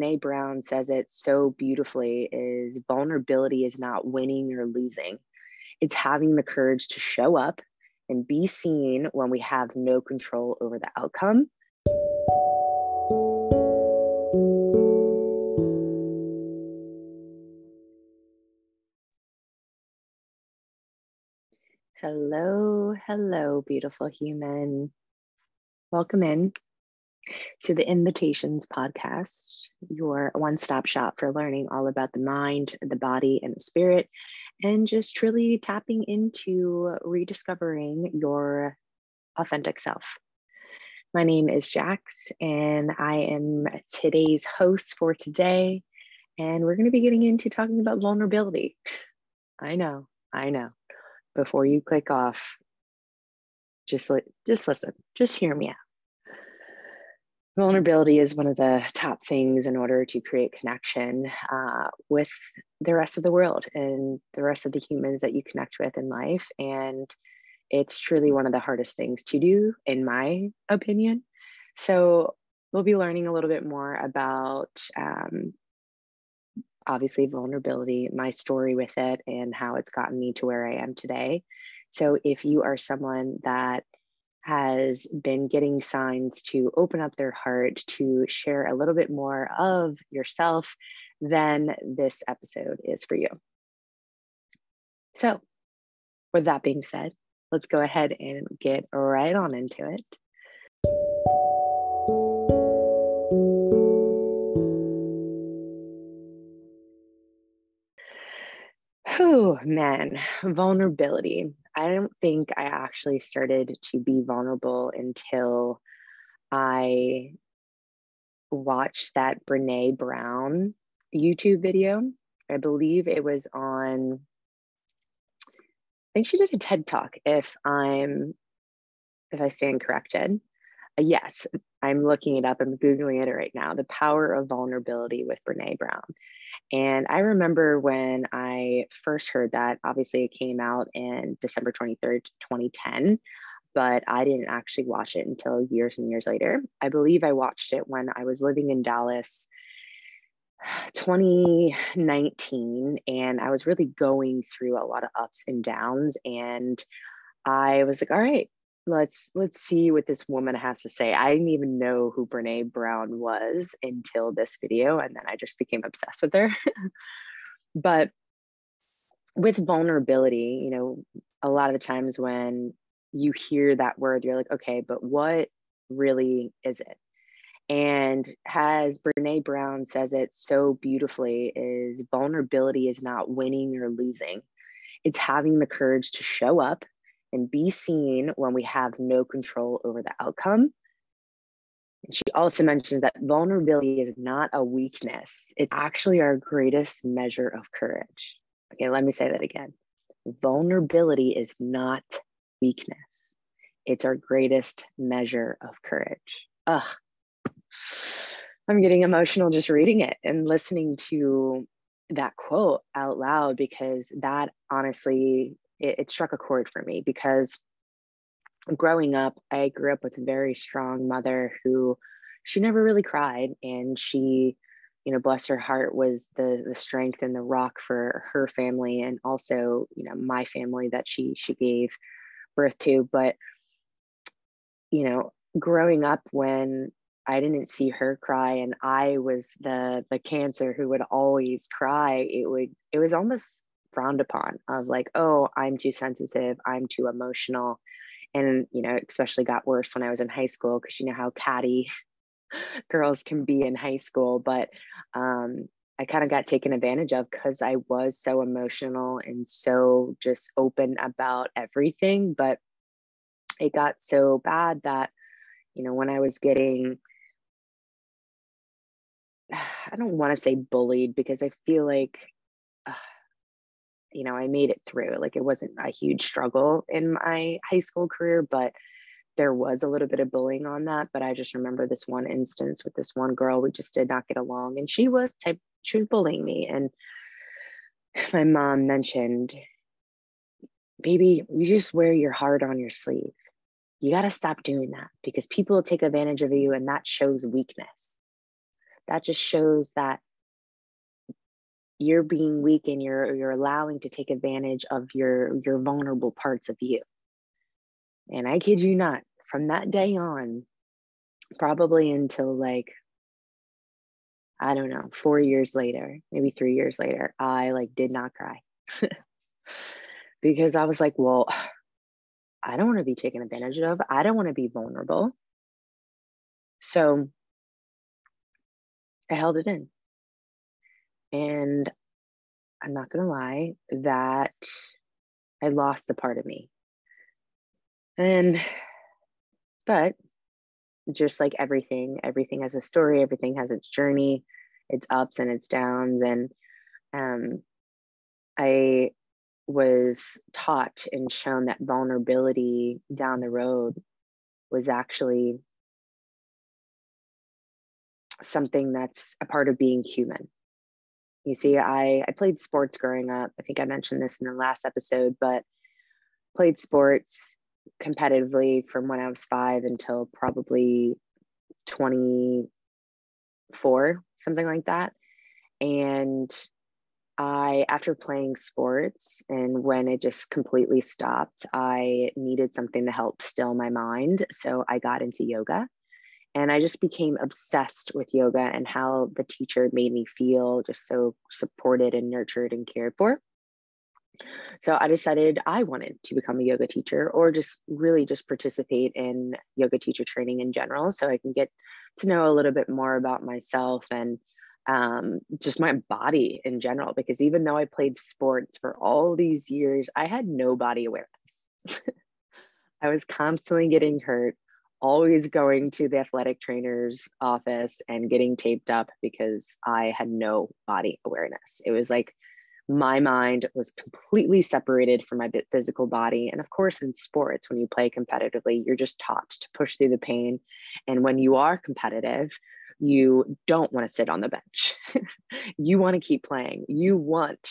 Brene Brown says it so beautifully is vulnerability is not winning or losing. It's having the courage to show up and be seen when we have no control over the outcome. Hello, hello, beautiful human. Welcome in to the Invitations podcast, your one stop shop for learning all about the mind, the body, and the spirit, and just truly tapping into rediscovering your authentic self. My name is Jax, and I am today's host for today. And we're going to be getting into talking about vulnerability. I know, I know. Before you click off, just, li- just listen, just hear me out vulnerability is one of the top things in order to create connection uh, with the rest of the world and the rest of the humans that you connect with in life. And it's truly one of the hardest things to do in my opinion. So we'll be learning a little bit more about um, obviously vulnerability my story with it and how it's gotten me to where i am today. So if you are someone that has been getting signs to open up their heart to share a little bit more of yourself, then this episode is for you. So, with that being said, let's go ahead and get right on into it. Oh man, vulnerability. I don't think I actually started to be vulnerable until I watched that Brene Brown YouTube video. I believe it was on, I think she did a TED talk, if I'm, if I stand corrected. Uh, yes, I'm looking it up. I'm Googling it right now. The Power of Vulnerability with Brene Brown. And I remember when I first heard that, obviously it came out in December 23rd, 2010, but I didn't actually watch it until years and years later. I believe I watched it when I was living in Dallas 2019 and I was really going through a lot of ups and downs and I was like all right let's let's see what this woman has to say. I didn't even know who Brene Brown was until this video, and then I just became obsessed with her. but with vulnerability, you know, a lot of the times when you hear that word, you're like, okay, but what really is it? And as Brene Brown says it so beautifully, is vulnerability is not winning or losing. It's having the courage to show up and be seen when we have no control over the outcome. And she also mentions that vulnerability is not a weakness, it's actually our greatest measure of courage. Okay, let me say that again. Vulnerability is not weakness, it's our greatest measure of courage. Ugh. I'm getting emotional just reading it and listening to that quote out loud because that honestly it, it struck a chord for me because growing up, I grew up with a very strong mother who she never really cried and she you know bless her heart was the the strength and the rock for her family and also you know my family that she she gave birth to. But you know growing up when i didn't see her cry and i was the the cancer who would always cry it would it was almost frowned upon of like oh i'm too sensitive i'm too emotional and you know especially got worse when i was in high school because you know how catty girls can be in high school but um, i kind of got taken advantage of because i was so emotional and so just open about everything but it got so bad that you know when i was getting i don't want to say bullied because i feel like you know, I made it through. Like it wasn't a huge struggle in my high school career, but there was a little bit of bullying on that. But I just remember this one instance with this one girl. We just did not get along, and she was type she was bullying me. And my mom mentioned, "Baby, you just wear your heart on your sleeve. You got to stop doing that because people take advantage of you, and that shows weakness." that just shows that you're being weak and you're you're allowing to take advantage of your your vulnerable parts of you. And i kid you not from that day on probably until like i don't know 4 years later maybe 3 years later i like did not cry. Because i was like well i don't want to be taken advantage of. I don't want to be vulnerable. So i held it in and I'm not going to lie, that I lost a part of me. And, but just like everything, everything has a story, everything has its journey, its ups and its downs. And um, I was taught and shown that vulnerability down the road was actually something that's a part of being human you see, I, I played sports growing up. I think I mentioned this in the last episode, but played sports competitively from when I was five until probably 24, something like that. And I, after playing sports and when it just completely stopped, I needed something to help still my mind. So I got into yoga. And I just became obsessed with yoga and how the teacher made me feel just so supported and nurtured and cared for. So I decided I wanted to become a yoga teacher or just really just participate in yoga teacher training in general so I can get to know a little bit more about myself and um, just my body in general. Because even though I played sports for all these years, I had no body awareness. I was constantly getting hurt, always going to the athletic trainer's office and getting taped up because I had no body awareness. It was like my mind was completely separated from my physical body. And of course, in sports, when you play competitively, you're just taught to push through the pain. And when you are competitive, you don't want to sit on the bench. you want to keep playing. You want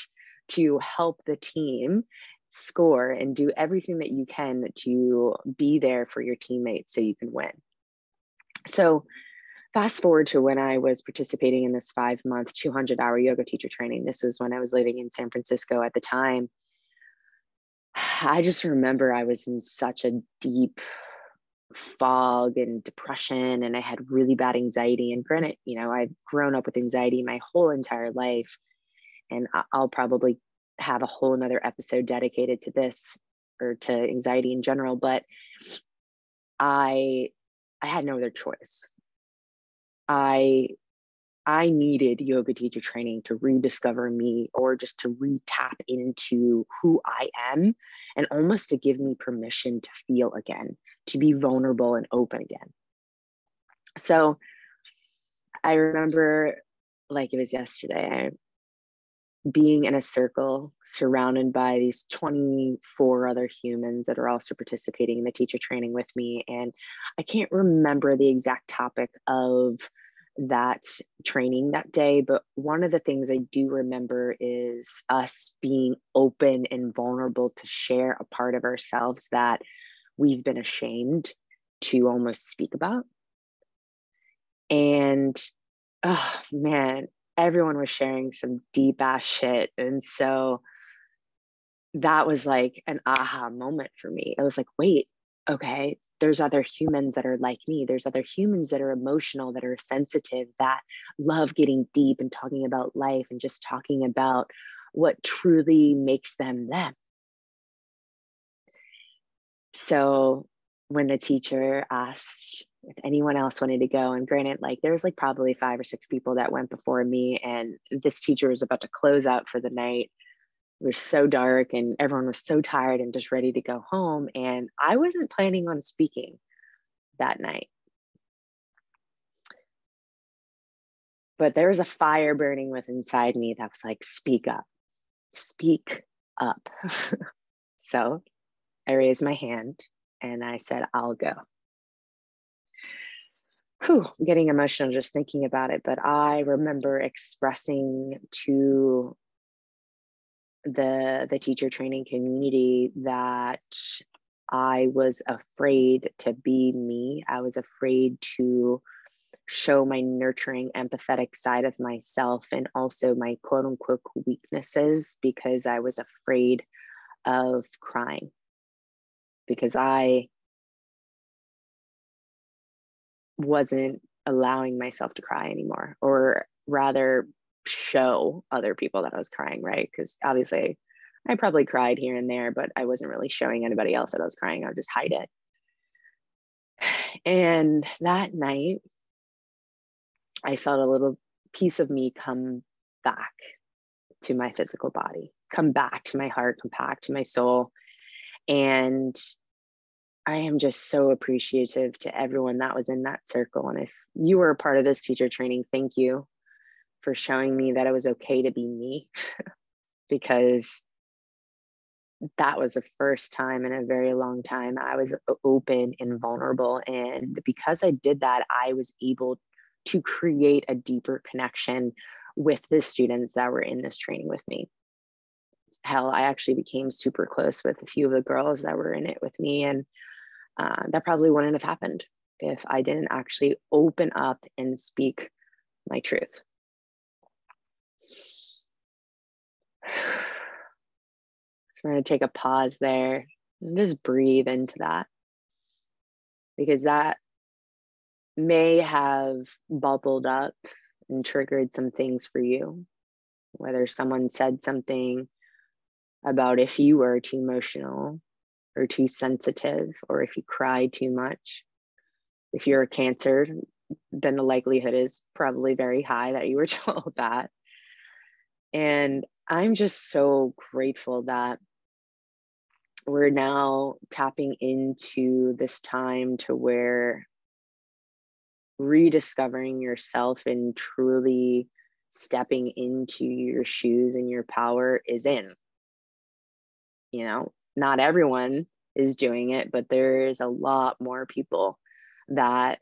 to help the team score and do everything that you can to be there for your teammates so you can win. So, fast forward to when I was participating in this five month, 200 hour yoga teacher training. This is when I was living in San Francisco at the time. I just remember I was in such a deep fog and depression, and I had really bad anxiety. And granted, you know, I've grown up with anxiety my whole entire life. And I'll probably have a whole another episode dedicated to this or to anxiety in general but i i had no other choice. I i needed yoga teacher training to rediscover me or just to re-tap into who i am and almost to give me permission to feel again to be vulnerable and open again. So i remember like it was yesterday being in a circle surrounded by these 24 other humans that are also participating in the teacher training with me. And I can't remember the exact topic of that training that day, but one of the things I do remember is us being open and vulnerable to share a part of ourselves that we've been ashamed to almost speak about. And oh man, everyone was sharing some deep ass shit. And so that was like an aha moment for me. It was like, wait, okay, there's other humans that are like me. There's other humans that are emotional, that are sensitive, that love getting deep and talking about life and just talking about what truly makes them them. So when the teacher asked if anyone else wanted to go and granted like there was like probably five or six people that went before me and this teacher was about to close out for the night. It was so dark and everyone was so tired and just ready to go home and i wasn't planning on speaking that night. But there was a fire burning within inside me that was like speak up. Speak up. So i raised my hand and i said i'll go whew, I'm getting emotional just thinking about it. But I remember expressing to the the teacher training community that I was afraid to be me. I was afraid to show my nurturing, empathetic side of myself and also my quote unquote weaknesses because I was afraid of crying. Because I wasn't allowing myself to cry anymore, or rather, show other people that I was crying, right? Because obviously I probably cried here and there, but I wasn't really showing anybody else that I was crying. I would just hide it. And that night, I felt a little piece of me come back to my physical body, come back to my heart, come back to my soul. And I am just so appreciative to everyone that was in that circle. And if you were a part of this teacher training, thank you for showing me that it was okay to be me because that was the first time in a very long time I was open and vulnerable. And because I did that, I was able to create a deeper connection with the students that were in this training with me. Hell, I actually became super close with a few of the girls that were in it with me. And uh, that probably wouldn't have happened if I didn't actually open up and speak my truth. So we're going to take a pause there and just breathe into that because that may have bubbled up and triggered some things for you. Whether someone said something about if you were too emotional or too sensitive, or if you cry too much. If you're a Cancer, then the likelihood is probably very high that you were told that. And I'm just so grateful that we're now tapping into this time to where rediscovering yourself and truly stepping into your shoes and your power is in. You know, not everyone is doing it, but there's a lot more people that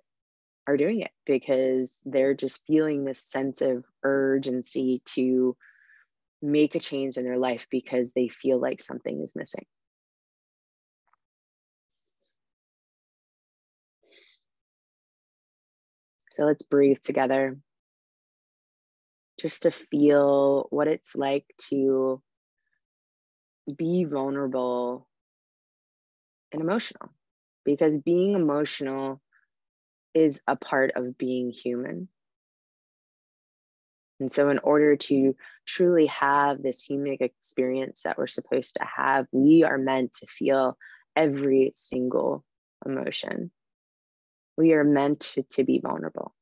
are doing it because they're just feeling this sense of urgency to make a change in their life because they feel like something is missing. So let's breathe together just to feel what it's like to be vulnerable and emotional because being emotional is a part of being human. And so, in order to truly have this human experience that we're supposed to have, we are meant to feel every single emotion we are meant to, to be vulnerable.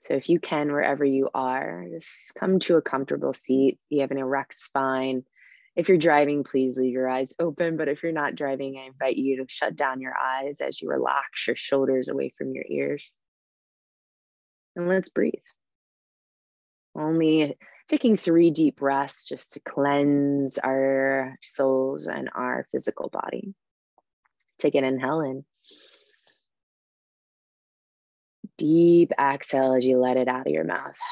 So if you can, wherever you are, just come to a comfortable seat. You have an erect spine. If you're driving, please leave your eyes open. But if you're not driving, I invite you to shut down your eyes as you relax your shoulders away from your ears. And let's breathe. Only taking three deep breaths just to cleanse our souls and our physical body. Take an inhale in. Deep exhale as you let it out of your mouth.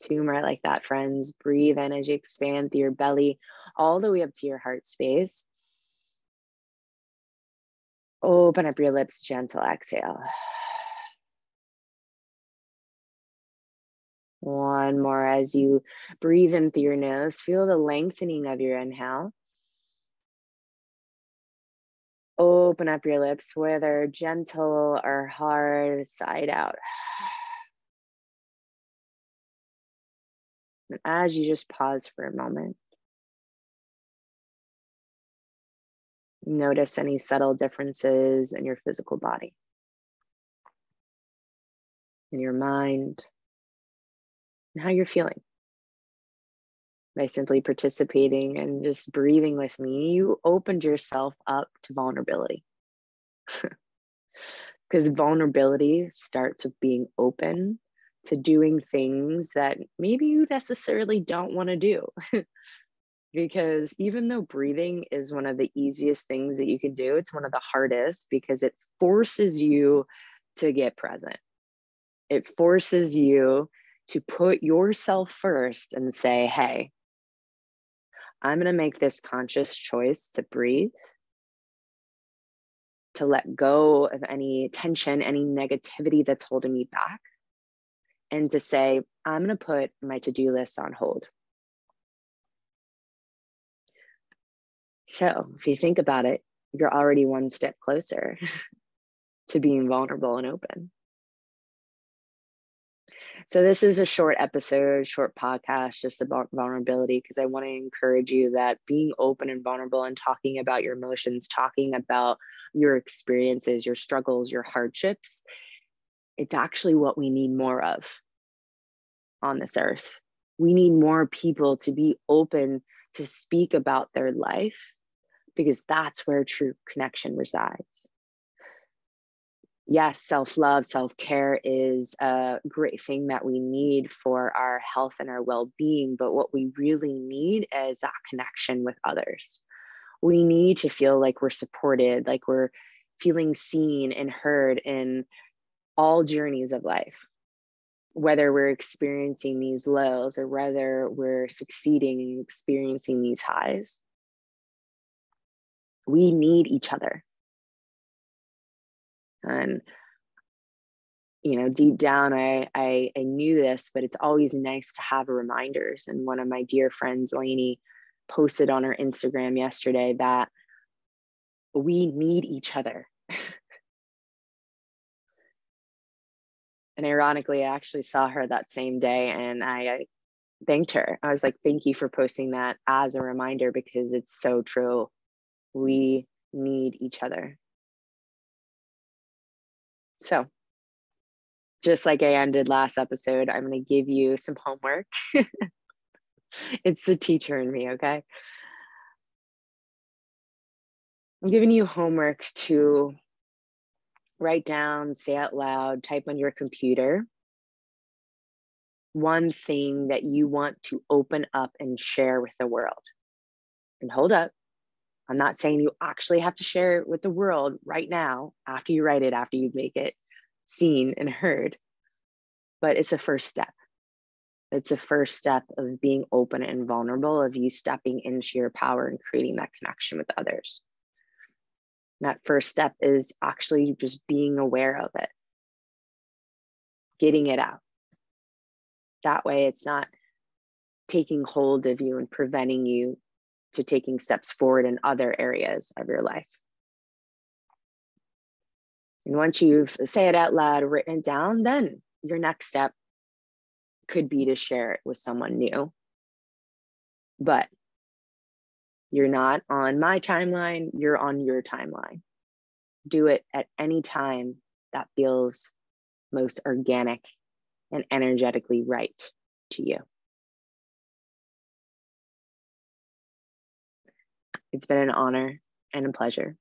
Two more like that, friends. Breathe in as you expand through your belly all the way up to your heart space. Open up your lips, gentle exhale. One more as you breathe in through your nose. Feel the lengthening of your inhale. Open up your lips, whether gentle or hard, side out. And as you just pause for a moment, notice any subtle differences in your physical body, in your mind, and how you're feeling by simply participating and just breathing with me, you opened yourself up to vulnerability. Because vulnerability starts with being open to doing things that maybe you necessarily don't want to do. because even though breathing is one of the easiest things that you can do, it's one of the hardest because it forces you to get present. It forces you to put yourself first and say, hey, I'm going to make this conscious choice to breathe, to let go of any tension, any negativity that's holding me back, and to say, I'm going to put my to do list on hold. So, if you think about it, you're already one step closer to being vulnerable and open. So, this is a short episode, short podcast just about vulnerability because I want to encourage you that being open and vulnerable and talking about your emotions, talking about your experiences, your struggles, your hardships, it's actually what we need more of on this earth. We need more people to be open to speak about their life because that's where true connection resides yes, self love, self care is a great thing that we need for our health and our well being. But what we really need is that connection with others. We need to feel like we're supported, like we're feeling seen and heard in all journeys of life, whether we're experiencing these lows or whether we're succeeding and experiencing these highs. We need each other and you know deep down I, I i knew this but it's always nice to have reminders. And one of my dear friends lainey posted on her instagram yesterday that we need each other. And ironically i actually saw her that same day and I, I thanked her. I was like thank you for posting that as a reminder because it's so true. We need each other so, just like I ended last episode, I'm going to give you some homework. it's the teacher in me, okay? I'm giving you homework to write down, say out loud, type on your computer one thing that you want to open up and share with the world. And hold up, I'm not saying you actually have to share it with the world right now after you write it, after you make it seen and heard, but it's a first step. It's a first step of being open and vulnerable, of you stepping into your power and creating that connection with others. That first step is actually just being aware of it, getting it out. That way, it's not taking hold of you and preventing you to taking steps forward in other areas of your life. And once you've say it out loud, written it down, then your next step could be to share it with someone new. But you're not on my timeline, you're on your timeline. Do it at any time that feels most organic and energetically right to you. It's been an honor and a pleasure.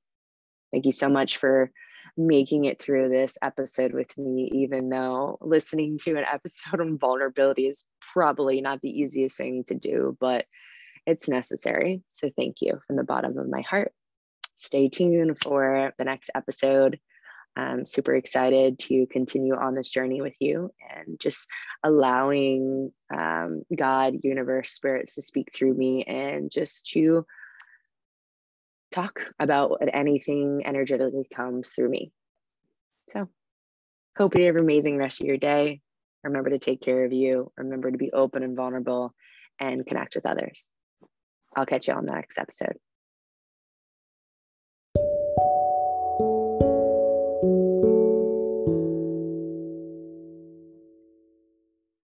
Thank you so much for making it through this episode with me, even though listening to an episode on vulnerability is probably not the easiest thing to do, but it's necessary. So thank you from the bottom of my heart. Stay tuned for the next episode. I'm super excited to continue on this journey with you and just allowing um, God, universe, spirits to speak through me and just to talk about anything energetically comes through me. So, hope you have an amazing rest of your day. Remember to take care of you. Remember to be open and vulnerable and connect with others. I'll catch you on the next episode.